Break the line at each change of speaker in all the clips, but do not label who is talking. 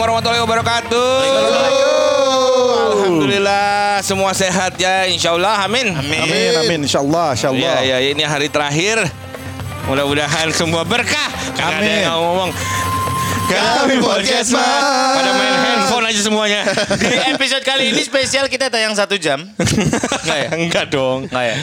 warahmatullahi wabarakatuh. Alhamdulillah semua sehat ya, insya Allah, amin.
Amin, amin. Insya Allah, insya Allah.
Ya, ya, ini hari terakhir. Mudah-mudahan semua berkah. Karena ada
Amin.
yang ngomong.
Kami podcast.
Pada main handphone aja semuanya.
Di episode kali ini spesial kita tayang satu jam. Enggak ya?
Enggak dong.
Enggak ya?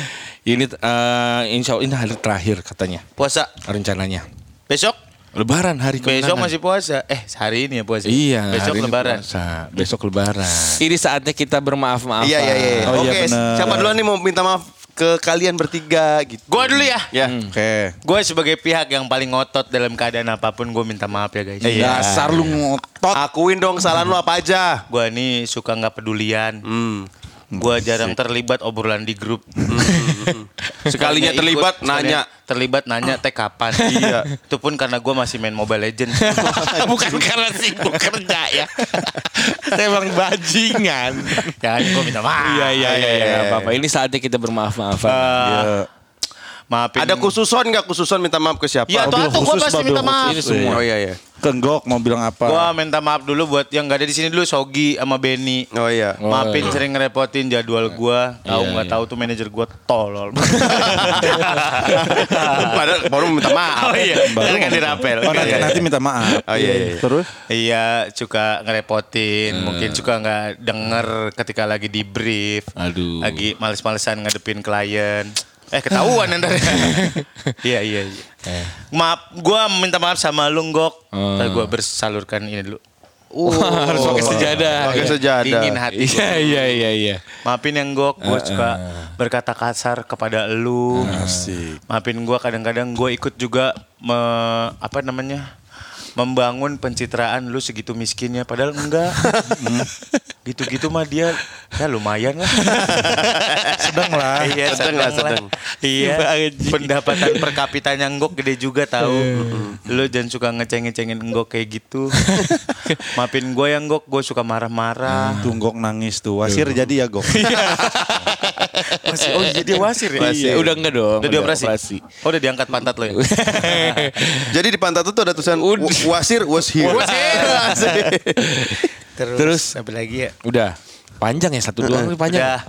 Ini eh, insya Allah ini hari terakhir katanya
Puasa.
rencananya.
Besok?
Lebaran hari kemenangan.
Besok masih puasa. Eh, hari ini ya puasa.
Iya,
Besok
hari ini
lebaran.
puasa. Besok lebaran. Ini saatnya kita bermaaf-maafan.
Iya iya iya.
Oh, iya,
Oke,
bener.
siapa duluan nih mau minta maaf ke kalian bertiga gitu.
Gua dulu ya.
Ya.
Oke.
Gue sebagai pihak yang paling ngotot dalam keadaan apa pun gue minta maaf ya guys.
Iya.
Dasar lu ngotot.
Akuin dong kesalahan lu apa aja.
Gue nih suka nggak pedulian.
Hmm.
Gue jarang terlibat obrolan di grup.
Sekalinya terlibat
ikut,
nanya.
Terlibat nanya teh kapan.
Iya.
Itu pun karena gue masih main Mobile Legends.
Bukan karena sibuk kerja ya. Emang bajingan.
ya gue minta maaf.
Iya iya iya iya apa-apa. Ini saatnya kita bermaaf-maafan.
Eh, Maafin.
Ada khususon nggak khususon minta maaf ke siapa?
Iya, tuh
Mobil
gue
khusus,
pasti minta maaf.
Ini semua.
Oh iya iya.
Kenggok mau bilang apa?
Gua minta maaf dulu buat yang gak ada di sini dulu Sogi sama Benny.
Oh iya.
Oh,
Maafin
iya.
sering ngerepotin jadwal gua. Tahu
Iya,
nggak
iya.
tahu tuh manajer gua tolol.
Padahal baru minta maaf.
oh iya, baru kan dirapel.
Oh, nanti,
Iya.
nanti minta maaf.
Oh, iya, iya.
Terus?
Iya, suka ngerepotin,
Hmm.
mungkin suka nggak denger ketika lagi di brief.
Aduh.
Lagi males-malesan ngadepin klien. Eh ketahuan ntar. iya iya iya. Maaf, gua minta maaf sama lu Gok.
Hmm.
Ntar gua bersalurkan ini dulu.
Harus pakai sejadah.
Pakai
Iya.
sejadah.
Dingin hati.
Iya iya iya iya.
Maafin yang Gok, gue suka berkata kasar kepada lu.
Asik.
Maafin gue kadang-kadang gue ikut juga me- apa namanya membangun pencitraan lu segitu miskinnya padahal enggak gitu-gitu mah dia ya lumayan lah
Sedang lah.
iya
Sedang lah, sedang.
iya pendapatan per kapitanya enggok gede juga tahu
Iya.
lu jangan suka ngeceng-ngecengin enggok kayak gitu maafin gue yang enggok gue suka marah-marah
Tunggok nangis tuh. Wasir jadi ya, Gok.
Masih, oh iya dia wasir ya?
Iya, udah enggak dong.
Udah dioperasi?
operasi.
Oh udah diangkat pantat lo ya?
Jadi di pantat itu ada tulisan
Udah.
wasir was here.
Terus, apa lagi ya?
Udah. Panjang ya satu dua panjang.
Udah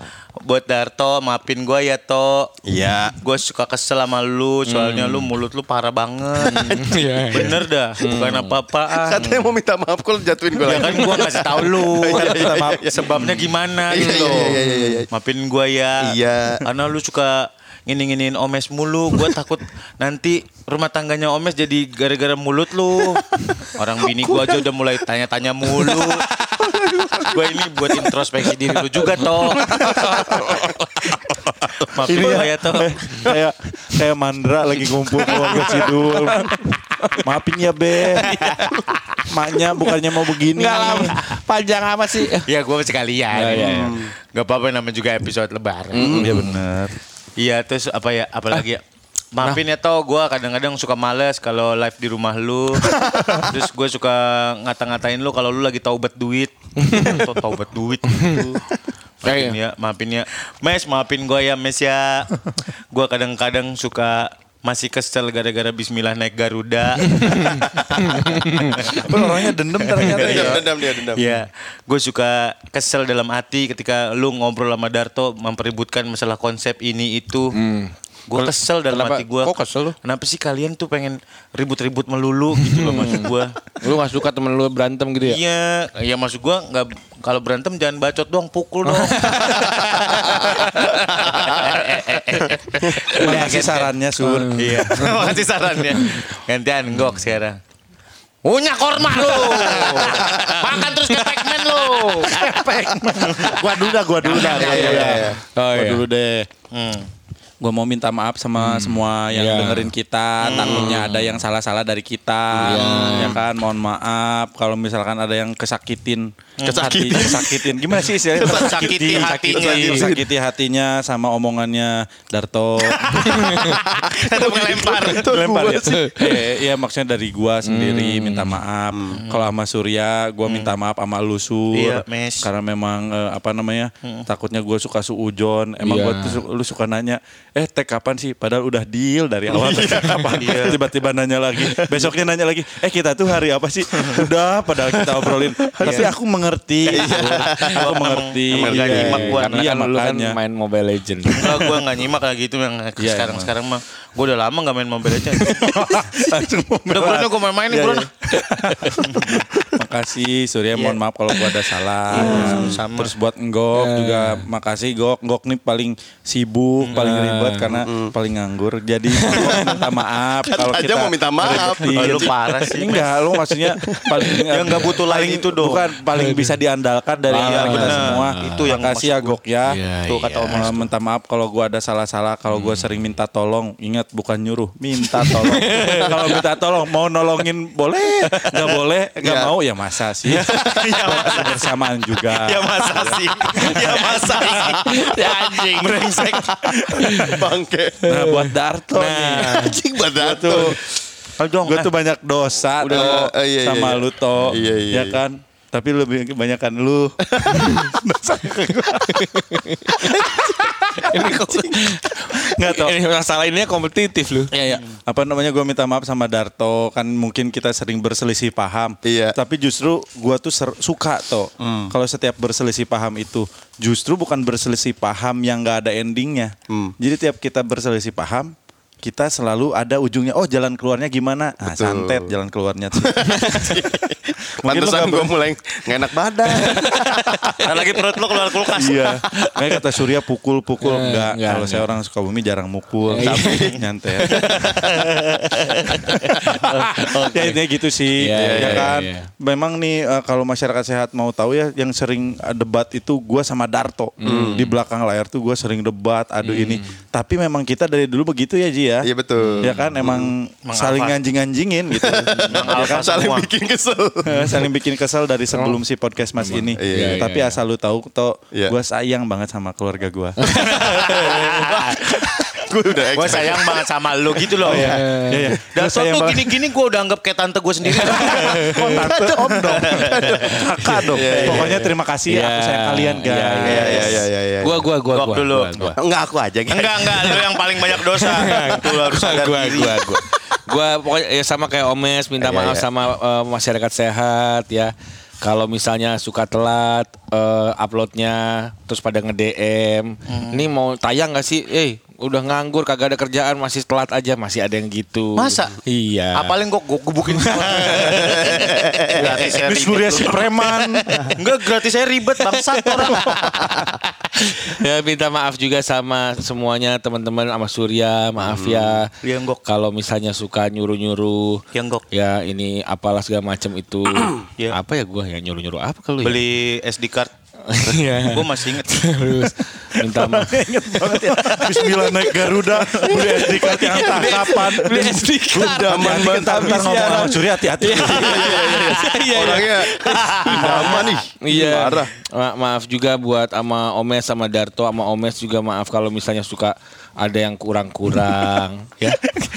buat Darto maafin gue ya To.
Iya.
Gue suka kesel sama lu soalnya lu mulut lu parah banget.
Iya, iya.
Bener dah, bukan apa-apaan.
Katanya mau minta maaf kalau jatuhin gue
Ya kan gue ngasih tahu lu sebabnya gimana
Iya,
gitu.
iya, iya, iya, iya.
Maafin gue ya.
Iya.
Karena lu suka nginin-nginin omes mulu. Gue takut nanti rumah tangganya omes jadi gara-gara mulut lu. Orang bini gue aja udah mulai tanya-tanya mulu. Gue ini buat introspeksi diri lu juga toh. Maafin gue ya toh.
kayak kayak Mandra lagi ngumpul keluarga Sidul. Maafin ya, Be. Maknya bukannya mau begini.
Enggak lama. Panjang amat sih.
Ya gue sekalian.
Ya, ya, ya.
Gak apa-apa namanya juga episode lebaran.
Iya benar.
Iya terus apa ya apalagi ya Maafin ya toh gue kadang-kadang suka males kalau live di rumah lu Terus gue suka ngata-ngatain lu kalau lu lagi taubat duit Atau taubat duit gitu. Maafin ya, maafin ya. Mes, maafin gue ya Mes ya. Gue kadang-kadang suka masih kesel gara-gara bismillah naik Garuda.
Lu orangnya dendam ternyata
Dendam,
ya.
dendam dia dendam.
Iya, gue suka kesel dalam hati ketika lu ngobrol sama Darto mempeributkan masalah konsep ini itu. Gue kesel dalam
Kenapa?
hati gue.
Kok kesel lu?
Kenapa sih kalian tuh pengen ribut-ribut melulu gitu loh maksud gue.
Lu gak suka temen lu berantem gitu ya?
Iya, ya maksud gue nggak kalau berantem jangan bacot doang, pukul dong.
Makasih sarannya, Sur.
Iya, makasih sarannya. Gantian gok sekarang. Punya korma lu. Makan terus ke Pac-Man lu.
Gua dulu dah, gua dulu dah. gua dulu dah.
Oh,
Gua
iya.
dulu deh.
Hmm.
Gue mau minta maaf sama semua yang
Iya.
dengerin kita. Takutnya ada yang salah-salah dari kita. Ya kan, mohon maaf kalau misalkan ada yang kesakitin.
Kesakitin.
Hatinya, kesakitin. Gimana sih istilahnya?
Kesakiti hatinya.
Tersakiti hatinya sama omongannya Darto.
Tetap ngelempar.
Lempar ya. Eh, Iya maksudnya dari gua sendiri minta maaf. Kalau sama Surya gua minta maaf sama lu Sur.
Iya.
Karena memang eh, apa namanya? Takutnya gua suka suujon. Emang tuh su- lu suka nanya, eh tag kapan sih? Padahal udah deal dari awal tag kapan. Tiba-tiba nanya lagi. Besoknya nanya lagi, eh kita tuh hari apa sih? Udah padahal kita obrolin. Tapi aku mengerti. aku mengerti.
emang gak nyimak gua.
Karena
Iya
kan lu kan main Mobile Legend.
Kalau gue nggak nyimak kayak gitu yang
Iya,
sekarang
emang.
sekarang mah gue udah lama nggak main Mobile Legends.
Langsung
udah bulan gue main-main nih
Iya,
bulan.
iya. Makasih Surya mohon maaf kalau gua ada salah. Ya, Terus buat Nggok juga makasih Gok. Ngok nih paling sibuk, paling ribet karena paling nganggur. Jadi Ngok minta maaf kalau
aja
kita
mau minta maaf.
Oh, lu parah sih.
Enggak, lu maksudnya paling
Yang nggak butuh lain itu dong.
Bukan paling bisa diandalkan dari
Iya,
kita semua.
Itu yang
makasih ya Gok ya.
Iya,
Tuh kata Om
minta maaf kalau gua ada salah-salah, kalau gua sering minta tolong, ingat bukan nyuruh, minta tolong. kalau minta tolong mau nolongin boleh, nggak boleh, nggak
Iya.
mau ya masa sih. Bersamaan juga.
Ya masa sih? Ya masa sih? Ya anjing. Brengsek.
Bangke.
Nah buat Darto nih,
Anjing
tuh
Oh, dong.
gue tuh banyak dosa
Udah,
Toh,
eh, iya,
sama
iya.
lu toh,
Iya, iya,
ya
iya.
kan? Tapi lebih kebanyakan lu.
ini kok
Nggak tau.
Ini masalah ini kompetitif lu.
Iya, iya. Apa namanya gue minta maaf sama Darto kan mungkin kita sering berselisih paham.
Iya.
Tapi justru gue tuh ser- suka toh kalau setiap berselisih paham itu justru bukan berselisih paham yang nggak ada endingnya.
Hmm.
Jadi tiap kita berselisih paham kita selalu ada ujungnya. Oh jalan keluarnya gimana? Nah,
Betul.
santet jalan keluarnya.
Pantesan gue mulai nggak enak badan.
Nah, lagi perut lo keluar kulkas.
Iya. Kayak kata Surya pukul-pukul enggak.
enggak,
Kalau saya orang Sukabumi jarang mukul, tapi nyantet. ya intinya gitu sih.
Iya,
ya
iya,
kan.
iya.
Memang nih eh, kalau masyarakat sehat mau tahu ya yang sering eh, debat itu gua sama Darto. Di belakang layar tuh gua sering debat, aduh ini. Tapi memang kita dari dulu begitu ya Ji ya.
Iya betul.
Ya kan emang saling
Alfa.
nganjing-nganjingin gitu. ya kan?
Saling bikin kesel.
Saling bikin kesel dari sebelum si podcast Mas ini.
Iya, iya,
Tapi asal lu tahu toh
Iya.
gua sayang banget sama keluarga gua.
gue udah
Gue sayang banget sama lu gitu loh.
Iya, iya.
Dan
Gua sayang
tuh
banget.
gini-gini gue udah anggap kayak tante gue sendiri.
Oh, tante om dong. Kakak dong. Pokoknya terima kasih ya aku sayang kalian guys.
Iya iya iya iya. iya.
Gua gua gua
Gua
gua.
dulu.
gua, gua.
Enggak aku aja. guys.
enggak, enggak. Lu yang paling banyak dosa. Itu harus sadar
gua, gua, gua. Gua pokoknya ya sama kayak Omes minta
Iya,
maaf
iya.
sama eh, masyarakat sehat ya. Kalau misalnya suka telat eh, uploadnya terus pada nge-DM, ini mau tayang gak sih? Eh, udah nganggur kagak ada kerjaan masih telat aja, masih ada yang gitu.
Masa?
Iya.
Apalin kok gue gebukin gratis saya
Surya si preman.
Enggak gratis saya ribet bangsat orang.
ya minta maaf juga sama semuanya teman-teman sama Surya, maaf ya.
Iya, Ngok.
Kalau misalnya suka nyuruh-nyuruh.
Iya, Ngok.
Ya ini apalah segala macam itu.
Iya.
Apa ya gua ya nyuruh-nyuruh apa kalau ya?
Beli SD card.
Iya.
Gue masih inget.
Terus minta maaf.
Ingat banget ya. Bismillah naik Garuda. Beli SD card yang entah kapan.
Beli SD card.
Udah aman banget. Ntar ngomong sama Surya hati-hati.
Iya,
Orangnya lama nih.
Iya.
Parah.
Ma- maaf juga buat sama Omes sama Darto sama Omes juga maaf kalau misalnya suka ada yang kurang-kurang ya.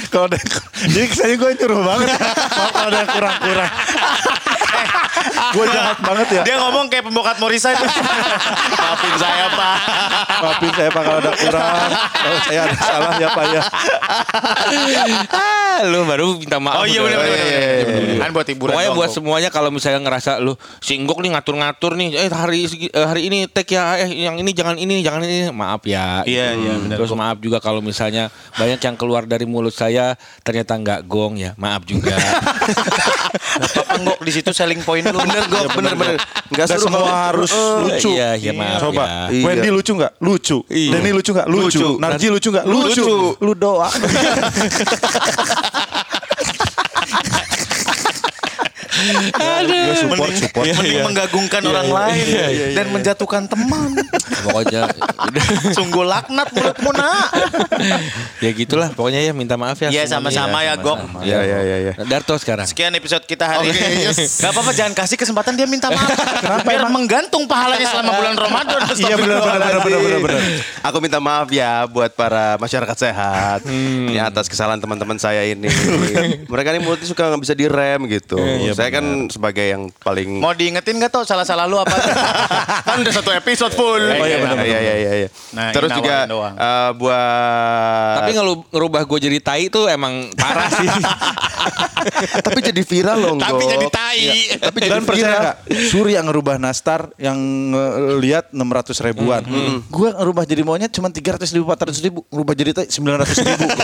Kalau ada jadi kesannya gue nyuruh banget. Maaf kalau ada yang kurang-kurang. gue jahat banget ya.
Dia ngomong kayak pembokat Morisa itu. Maafin saya pak.
Maafin saya Pak kalau ada kurang. Kalau saya ada salah ya Pak ya.
ah, lu baru minta maaf.
Oh iya benar benar.
iya, iya, iya.
Kan buat hiburan.
Pokoknya buat semuanya kalau misalnya ngerasa lu si Inggok nih ngatur-ngatur nih, eh hari eh, hari ini tag ya, eh yang ini jangan ini, jangan ini, maaf ya.
Iya, iya, benar.
Terus maaf juga kalau misalnya banyak yang keluar dari mulut saya ternyata nggak gong ya, maaf juga.
Apa enggak di situ selling point.
Bener gue bener bener. Enggak
Gak
seru
semua harus lucu.
Iya, iya maaf
Coba.
ya.
Iya.
Wendy lucu nggak? Lucu.
Iya.
Denny lucu nggak? Lucu.
Lucu.
Narji lucu nggak? Lucu.
Lucu.
Lu doang. Gue support,
Mending,
support.
mending
Iya.
menggagungkan orang lain dan menjatuhkan teman.
Pokoknya udah.
Sungguh laknat mulutmu nak.
ya gitulah, pokoknya ya minta maaf ya.
Iya,
semuanya.
sama-sama ya, Gok.
sama-sama.
Iya, iya, iya, iya.
Darto sekarang.
Sekian episode kita hari
Oke,
ini.
yes.
Gak apa-apa jangan kasih kesempatan dia minta maaf. Biar menggantung pahalanya selama bulan Ramadan.
Iya benar benar benar benar.
Aku minta maaf ya buat para masyarakat sehat
Hmm.
ini atas kesalahan teman-teman saya ini. Mereka ini mulutnya suka nggak bisa direm gitu.
Iya,
saya kan sebagai yang paling
Mau diingetin gak tau salah-salah lu apa?
kan udah satu episode full.
Oh, iya, benar,
Iya iya iya. iya.
Nah,
Terus juga eh, buat
Tapi ngelu- ngerubah gue jadi tai itu emang parah sih.
tapi jadi viral loh.
Tapi jadi tai.
Iya. Tapi jadi
Dan percaya
viral.
nggak? Suri yang ngerubah nastar yang lihat 600 ribuan. Gue ngerubah jadi monyet cuma 300 ribu, 400 ribu. Ngerubah jadi tai 900 ribu.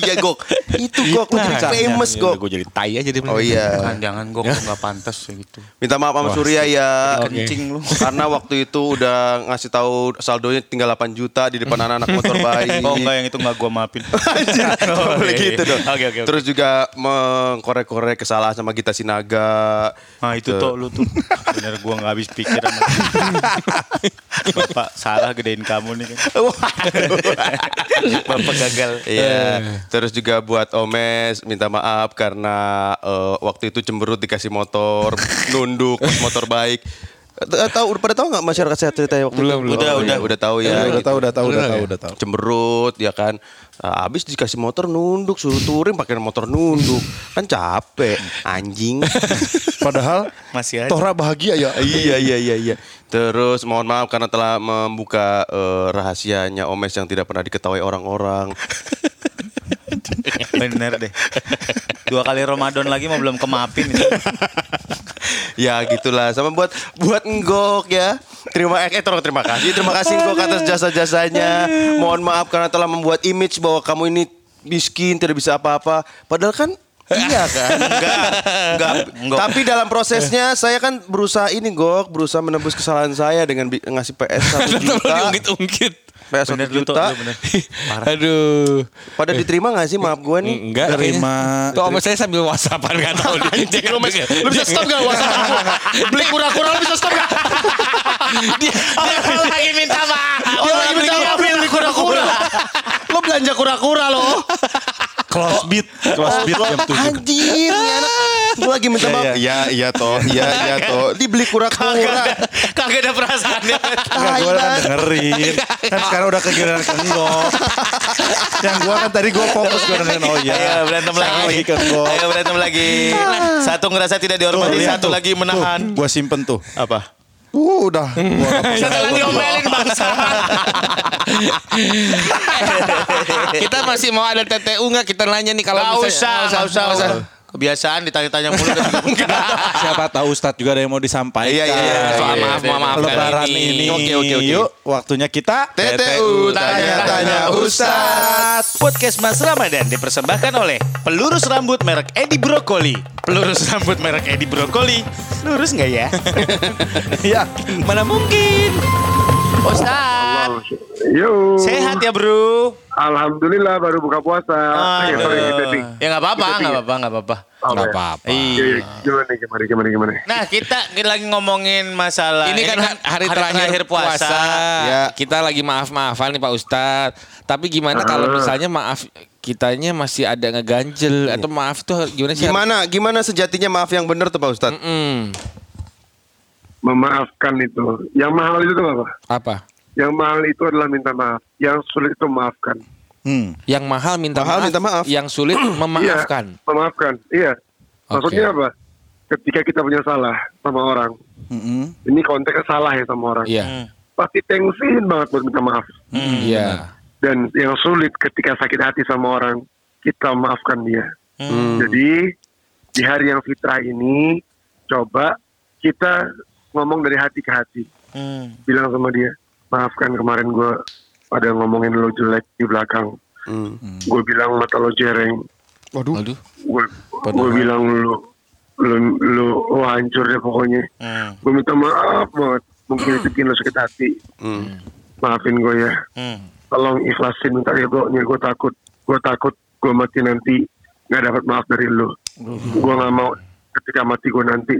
Iya Gok. Itu Gok lu jadi
caranya.
famous Gok.
gue jadi tai aja deh.
Oh iya.
Jangan jangan gue nggak pantas gitu.
Minta maaf sama Surya ya.
Kencing lu.
Karena waktu itu udah ngasih tahu saldonya tinggal 8 juta di depan anak-anak motor bayi.
Oh enggak yang itu enggak gue maafin.
Anjir, nggak boleh
Oke.
gitu dong.
Oke, oke, oke.
Terus juga mengkorek-korek kesalahan sama Gita Sinaga.
Nah itu tuh lu tuh bener gue nggak habis pikir sama Bapak salah gedein kamu nih kan. Bapak gagal.
Iya. Terus juga buat Omes minta maaf karena eh, waktu itu cemberut dikasih motor, nunduk motor baik. Eh, Tahu udah pada tahu nggak masyarakat sehat ceritanya waktu
Belum,
itu?
belum.
Udah,
Oh,
udah, udah tahu ya.
udah
gitu.
tahu, udah tahu, udah tahu, udah tahu.
Cemberut ya kan. Nah, habis dikasih motor nunduk, suruh touring pakai motor nunduk. Kan capek, anjing.
Padahal
Masih aja.
Tora bahagia ya.
iya iya iya iya. Terus mohon maaf karena telah membuka eh, rahasianya Omes yang tidak pernah diketahui orang-orang.
Bener deh. Dua kali Ramadan lagi mau belum kemaafin.
ya gitulah. Sama buat buat Nggok ya. Terima eh terima terima kasih. Terima kasih Nggok atas jasa-jasanya. Mohon maaf karena telah membuat image bahwa kamu ini miskin tidak bisa apa-apa. Padahal kan Iya kan? Enggak, enggak.
Enggak.
Tapi dalam prosesnya saya kan berusaha ini Gok, berusaha menebus kesalahan saya dengan bi- ngasih PS 1 juta.
Ungkit-ungkit.
PS 1
Bener lu tuh,
juta.
lu bener.
Aduh.
Pada diterima gak sih maaf gue nih?
Enggak
Terima.
Tuh sama saya sambil whatsappan gak tahu nih. Dia
Lu, Mes, lu bisa stop gak WhatsApp aku? Beli kura-kura lu bisa stop gak?
dia, dia lagi minta maaf.
Dia lagi minta maaf beli kura-kura. Lo belanja kura-kura lo.
Close beat, close beat jam 7.
Anjir, ini anak. Gue lagi minta maaf. Iya, iya toh. Iya, iya toh. Dibeli kura-kura.
Kagak ada perasaannya.
Enggak, gue kan dengerin. Kan sekarang udah kegiatan ke. Yang gue kan tadi gue fokus gue dengerin. Oh iya.
Ayo berantem lagi.
lagi ke.
Ayo berantem lagi. Satu ngerasa tidak dihormati, satu lagi menahan.
Gue simpen tuh.
Apa?
Uh, udah.
Satu lagi diomelin bangsa.
kita masih mau ada TTU nggak? Kita nanya nih kalau
Gak
misalnya-
usah, gak usah, gak usah. Kebiasaan ditanya-tanya mulu. mungkin.
Siapa tahu Ustadz juga ada yang mau disampaikan.
Iya, iya, iya.
Soal
Iya,
maaf,
iya,
maaf.
Lebaran ini.
Oke, oke, oke.
Yuk, waktunya kita
TTU tanya-tanya Ustadz.
Podcast Mas Ramadan dipersembahkan oleh pelurus rambut merek Edi Brokoli. Pelurus rambut merek Edi Brokoli. Lurus nggak ya?
ya.
Mana mungkin? Ustaz,
Yo,
sehat ya bro?
Alhamdulillah baru buka puasa. Sorry,
Aduh.
tapping.
Ya nggak apa-apa, nggak apa-apa, nggak apa-apa.
Nggak
ya.
apa-apa.
Iya. Gimana nih, gimana, gimana, gimana?
Nah kita, kita lagi ngomongin masalah
Ini kan ha- hari, terakhir, puasa.
Ya.
Kita lagi maaf-maafan nih Pak Ustadz. Tapi gimana kalau misalnya maaf kitanya masih ada ngeganjel atau maaf tuh gimana sih?
Gimana gimana sejatinya maaf yang benar tuh Pak Ustadz?
Mm-mm.
Memaafkan itu. Yang mahal itu apa?
Apa?
Yang mahal itu adalah minta maaf. Yang sulit itu memaafkan.
Hmm.
Yang mahal minta
Mahal
maaf,
minta maaf.
yang sulit memaafkan.
Iya, memaafkan. Iya. Maksudnya
Oke.
apa? Ketika kita punya salah sama orang.
Mm-mm.
Ini konteksnya salah ya sama orang.
Iya.
Pasti tensin banget buat minta maaf.
Iya.
Dan yang sulit ketika sakit hati sama orang, kita maafkan dia.
Hmm.
Jadi di hari yang fitrah ini coba kita ngomong dari hati ke hati.
Hmm.
Bilang sama dia, maafkan kemarin gue ada ngomongin lo jelek di belakang.
Hmm.
Gue bilang mata lo jereng.
Waduh.
Aduh.
Gue gue bilang lu lu lu oh, hancur deh pokoknya.
Hmm.
Gue minta maaf banget. Mungkin itu bikin lo sakit hati.
Hmm.
Maafin gue ya.
Hmm.
Tolong ikhlasin minta ridhonya. Gue takut. Gue takut gue mati nanti nggak dapat maaf dari lu. Gue nggak mau ketika mati gue nanti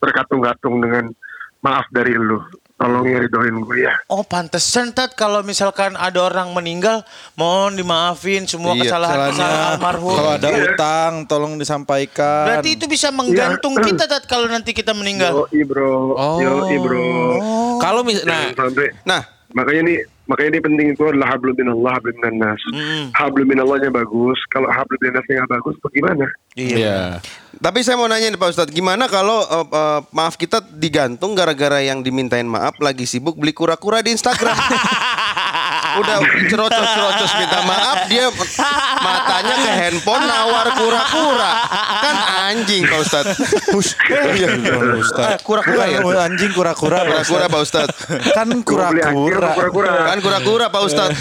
terkatung-katung dengan maaf dari lu. Tolong ya ridhoin gue ya.
Oh pantesan Tat kalau misalkan ada orang meninggal mohon dimaafin semua
Iya,
Salahnya
almarhum.
kalau ada
Iya.
utang tolong disampaikan.
Berarti itu bisa menggantung
Iya.
kita Tat kalau nanti kita meninggal.
Yo bro,
Oh.
yo bro.
Kalau mis nah
sampai
Nah,
makanya nih Makanya ini penting itu adalah hablum minallah, hablum minannas. Hablum minallahnya bagus, kalau hablum minannasnya nggak bagus, bagaimana?
Iya.
Tapi saya mau nanya nih Pak Ustadz, gimana kalau eh, eh, maaf kita digantung gara-gara yang dimintain maaf lagi sibuk beli kura-kura di Instagram? Udah cerocos-cerocos minta maaf, dia matanya ke handphone nawar kura-kura. Kan anjing Pak Ustadz. Iya,
Ustaz.
Kura-kura ya?
Anjing kura-kura.
Kura-kura Pak Ustadz.
Kan kura-kura.
Kan kura-kura Pak Ustadz.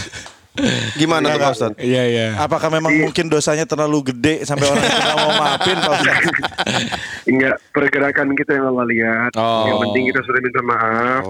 Gimana tuh Pak Ustadz?
Iya, iya.
Apakah memang mungkin dosanya terlalu gede sampai orang itu nggak mau maafin Pak Ustaz?
Enggak, pergerakan kita yang Allah lihat.
Oh.
Yang penting kita sudah minta maaf.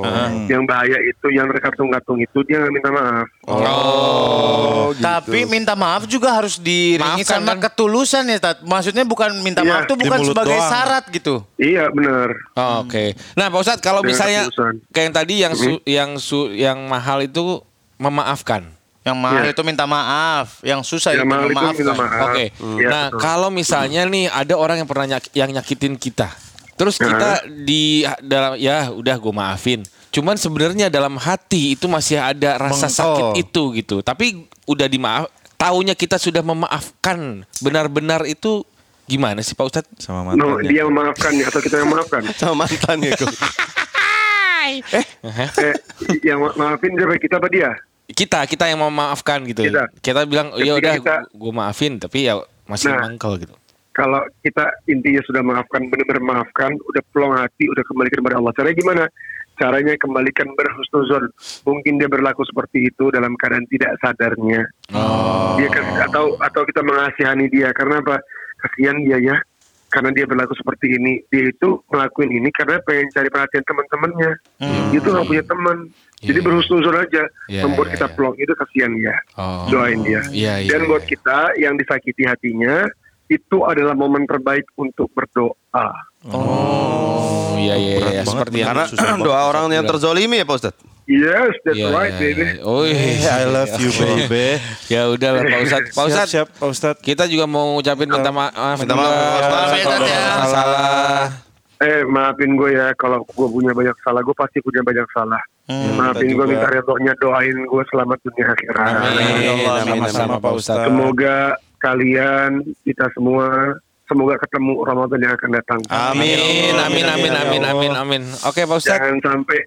Yang bahaya itu, yang terkatung-katung itu dia nggak minta maaf.
Oh, gitu.
Tapi minta maaf juga harus diiringi
Maafkan,
sama
kan?
ketulusan ya, Tat. Maksudnya bukan minta
Iya,
maaf tuh
di
bukan sebagai
doang.
syarat gitu.
Iya, benar.
Oh, Oke. Nah, Pak Ustadz kalau
Dengan
misalnya
ketulusan.
kayak yang tadi yang su- yang su- yang mahal itu memaafkan.
Yang mahal
Iya.
itu minta maaf, yang susah
Yang
itu
mahal itu minta maaf.
Oke.
Iya,
Nah,
betul.
kalau misalnya nih ada orang yang pernah nyak- yang nyakitin kita. Terus kita di dalam ya udah gue maafin. Cuman sebenarnya dalam hati itu masih ada rasa
Meng-
sakit
oh.
itu gitu. Tapi udah dimaaf taunya kita sudah memaafkan. Benar-benar itu gimana sih Pak Ustadz?
Sama
No,
mantannya.
dia memaafkan ya, atau kita yang memaafkan?
Sama mantan ya kok.
eh, yang ma- maafin siapa kita apa dia?
Kita kita yang memaafkan gitu.
Kita.
Kita bilang ya
Ketika
udah gue maafin tapi ya masih
Nah.
mangkel gitu.
Kalau kita intinya sudah maafkan, benar-benar maafkan, udah pelong hati, udah kembalikan kepada Allah. Caranya gimana? Caranya kembalikan berhusnuzon. Mungkin dia berlaku seperti itu dalam keadaan tidak sadarnya. Dia kan- atau atau kita mengasihani dia karena apa? Kasihan dia ya. Karena dia berlaku seperti ini. Dia itu ngelakuin ini karena pengen cari perhatian teman-temannya. Dia tuh nggak punya teman. Jadi
Iya.
berhusnuzon aja.
Iya,
Membuat
iya,
kita
iya.
pelong itu kasihan dia.
Oh.
Doain dia.
Iya, iya,
Dan buat
iya.
kita yang disakiti hatinya itu adalah momen terbaik untuk berdoa.
Oh, iya iya iya seperti yang
Karena doa orang yang terzolimi ya Pak Ustadz.
Yes, that's
Iya,
right,
iya,
baby.
iya. Oh, iya.
I love you baby.
Ya udahlah Pak Ustadz. Pak
Siap,
Ustadz,
siap Pak Ustadz.
kita juga mau ngucapin minta maaf.
Minta maaf. Pak Ustadz.
Ya, ya.
Kalau Salah.
Eh, maafin gue ya kalau gue punya banyak salah, gue pasti punya banyak salah. Maafin gue, minta redonya, doain gue selamat dunia akhirat.
Amin. Sama-sama Pak Ustadz.
Semoga kalian, kita semua, semoga ketemu Ramadan yang akan datang.
Amin, amin, amin, amin, amin, amin. Oke Pak Ustadz.
Jangan sampai,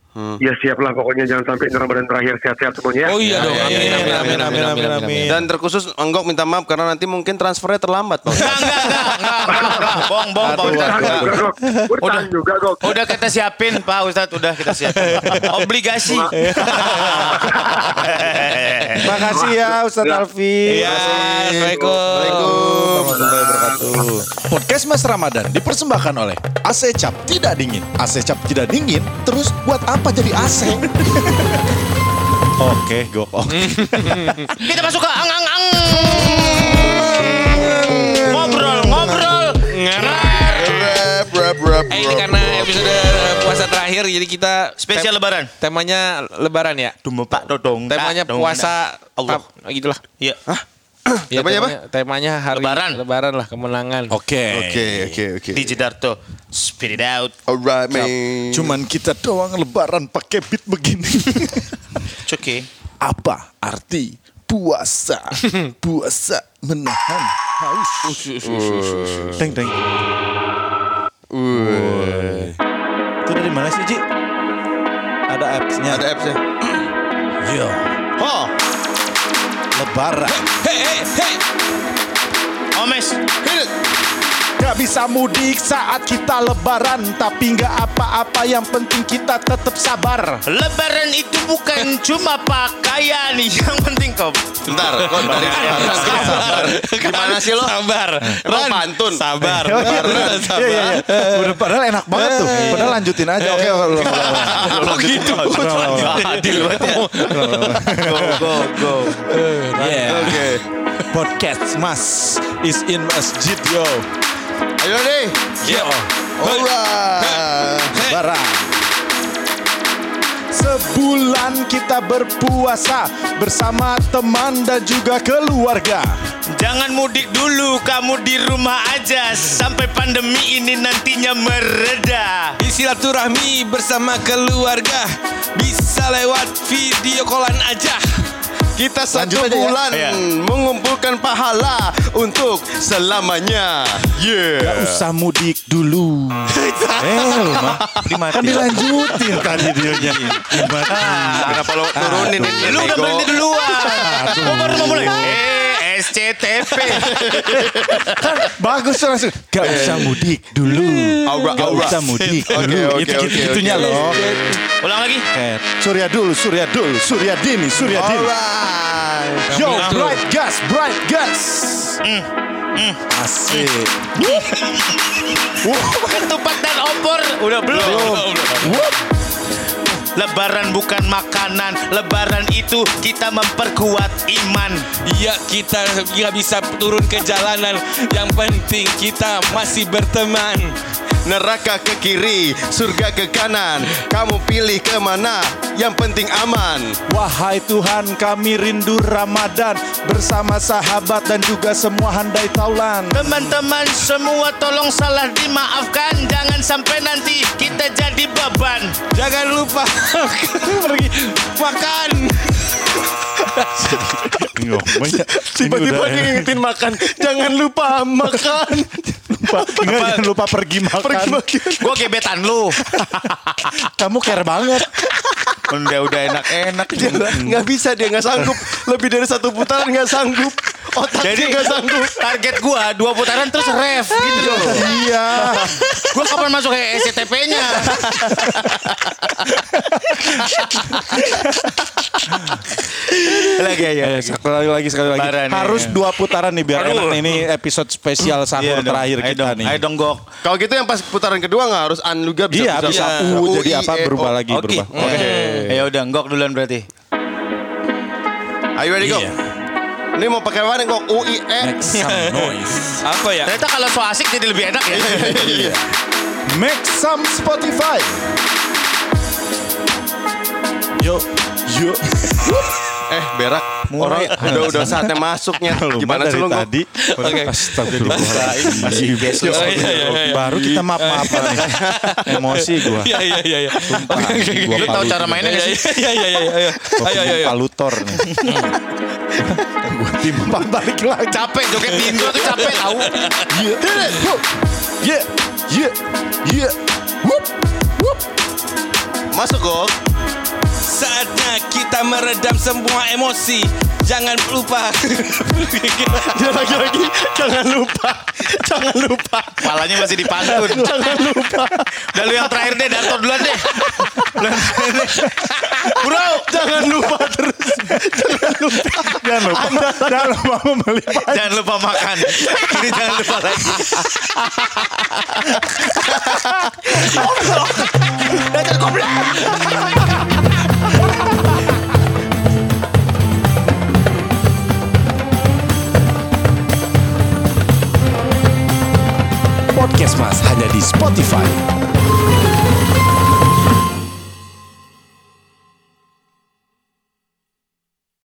ya siap lah pokoknya jangan sampai Ramadan terakhir sehat-sehat semuanya. ya.
Oh iya dong,
iya,
amin,
iya,
amin,
iya,
amin, amin, amin, amin, amin.
Dan terkhusus Enggok minta maaf karena nanti mungkin transfernya terlambat Pak Ustadz.
Bohong, bohong Pak
Gue
Ustadz.
tahan juga, Gok. Gue tahan juga, Gok.
Udah kita siapin Pak Ustadz, udah kita siapin. Obligasi.
Makasih ya Ustadz Alfi.
Iya, Assalamualaikum.
Warahmatullahi wabarakatuh. Podcast Mas Ramadan dipersembahkan oleh AC Cap Tidak Dingin. AC Cap Tidak Dingin, terus buat apa jadi AC? Oke, go.
Kita masuk ke ang ang ang. Ngobrol, ngobrol.
Rap,
Eh, ini karena episode puasa terakhir jadi kita
Spesial
tem-
lebaran.
Temanya lebaran ya.
Dumo Pak Dodong.
Temanya puasa
Allah.
pap- gitulah.
Iya.
Ya,
Temanya apa?
Temanya hari
Lebaran.
Lebaran lah kemenangan.
Oke.
Oke, oke, oke.
Di Jedarto. Spit it out.
Alright, man.
Cuman kita doang lebaran pakai beat begini.
Okay.
Apa arti puasa? Puasa menahan haus. Teng teng. Woi. Itu dari mana sih, Ji? Ada apps-nya.
Ada apps-nya.
Yo,
Oh,
lebaran.
Omes.
hit it.
Gak bisa mudik saat kita lebaran Tapi gak apa-apa yang penting kita tetap sabar
Lebaran itu bukan cuma pakaian, yang penting kau.
Bentar, kok dari sabar. Gimana sih lo?
Sabar.
Emang pantun?
Sabar.
Oh, iya,
Ran,
iya, iya, iya. Udah padahal enak banget tuh Padahal lanjutin aja Oke.
Oh gitu. Adil banget ya.
Go, go, go.
Yeah.
Oke.
Podcast Mas is in masjid yo
Ayo deh.
Yo.
Alright.
Lebaran Sebulan bulan kita berpuasa bersama teman dan juga keluarga.
Jangan mudik dulu, kamu di rumah aja sampai pandemi ini nantinya mereda.
Silaturahmi bersama keluarga bisa lewat video callan aja.
Kita satu
Lanjut aja ya.
bulan
Iya.
mengumpulkan pahala untuk selamanya. Yeah.
Gak usah mudik dulu. eh, lu mah. Kan dilanjutin tadi dia nyanyi.
Kenapa lo turunin?
Lu udah berhenti duluan. Baru mau mulai. Eh, SCTP.
Bagus tuh langsung. Gak usah mudik dulu.
Aura,
Gak
aura.
usah mudik
Oke,
dulu.
oke,
Itu
oke,
gitu gitunya
oke.
loh.
Ulang lagi.
Eh, Surya dulu, Surya dulu, Surya dini, Surya dini.
Alright.
Yo, bright gas, bright gas. Asik.
Ketupat dan opor. Udah belum?
Wup.
Lebaran bukan makanan. Lebaran itu kita memperkuat iman.
Ya kita nggak bisa turun ke jalanan. Yang penting kita masih berteman.
Neraka ke kiri, surga ke kanan. Kamu pilih ke mana? Yang penting aman.
Wahai Tuhan kami rindu Ramadan Bersama sahabat dan juga semua handai taulan
Teman-teman semua tolong salah dimaafkan. Jangan sampai nanti kita jadi beban.
Jangan lupa pergi makan.
Ngomongnya
Tiba-tiba ngingetin makan. Jangan lupa makan.
lupa, Enggak, jangan lupa pergi makan
Pergi makan.
Gue gebetan lu.
Kamu care banget
Udah udah enak-enak.
Dia nggak bisa dia nggak sanggup. Lebih dari satu putaran nggak sanggup. Otaknya
Jadi
nggak sanggup.
target gua dua putaran terus ref gitu loh.
Iya
Gua kapan masuk ke SCTP-nya? lagi ya.
Sekali lagi sekali lagi. Harus dua putaran nih biar
Aduh.
enak nih. Ini episode spesial sahur
Iya dong.
terakhir kita
dong,
nih
Ayo dong gok.
Kalau gitu yang pas putaran kedua nggak harus an juga bisa
Iya bisa U jadi apa berubah lagi berubah
Oke. Ya udah gok duluan berarti.
Ayo ready go.
Iya.
Ini mau pakai mana kok U I E.
Make some noise
Apa ya?
Ternyata kalau so asik jadi lebih enak ya.
Make some Spotify Yo Yo
Eh berak. Orang udah udah saatnya masuknya. Gimana sih lu
tadi
Oke.
Astagfirullah
Masih.
Oh, iya, iya, iya.
Baru kita maaf-maafan nih Emosi gua
Iya iya iya. iya.
Gua
Lu tahu
palu-
cara mainnya gak sih?
Iya iya iya iya. Ayo ayo ayo.
palutor nih Gua timpang balik lagi
Capek joget di Indo tuh capek
yeah, yeah, yeah. Whoop, whoop.
Masuk Gok.
Saatnya kita meredam semua emosi. Jangan lupa.
Dia lagi-lagi jangan lupa. Jangan lupa.
Palanya masih dipantun.
Jangan lupa.
Udah lu yang terakhir deh, Darto duluan deh. Bro,
Jangan lupa terus.
Jangan lupa, jangan lupa membeli pacar.
jangan lupa makan. Ini jangan lupa lagi.
Podcast Mas hanya di Spotify.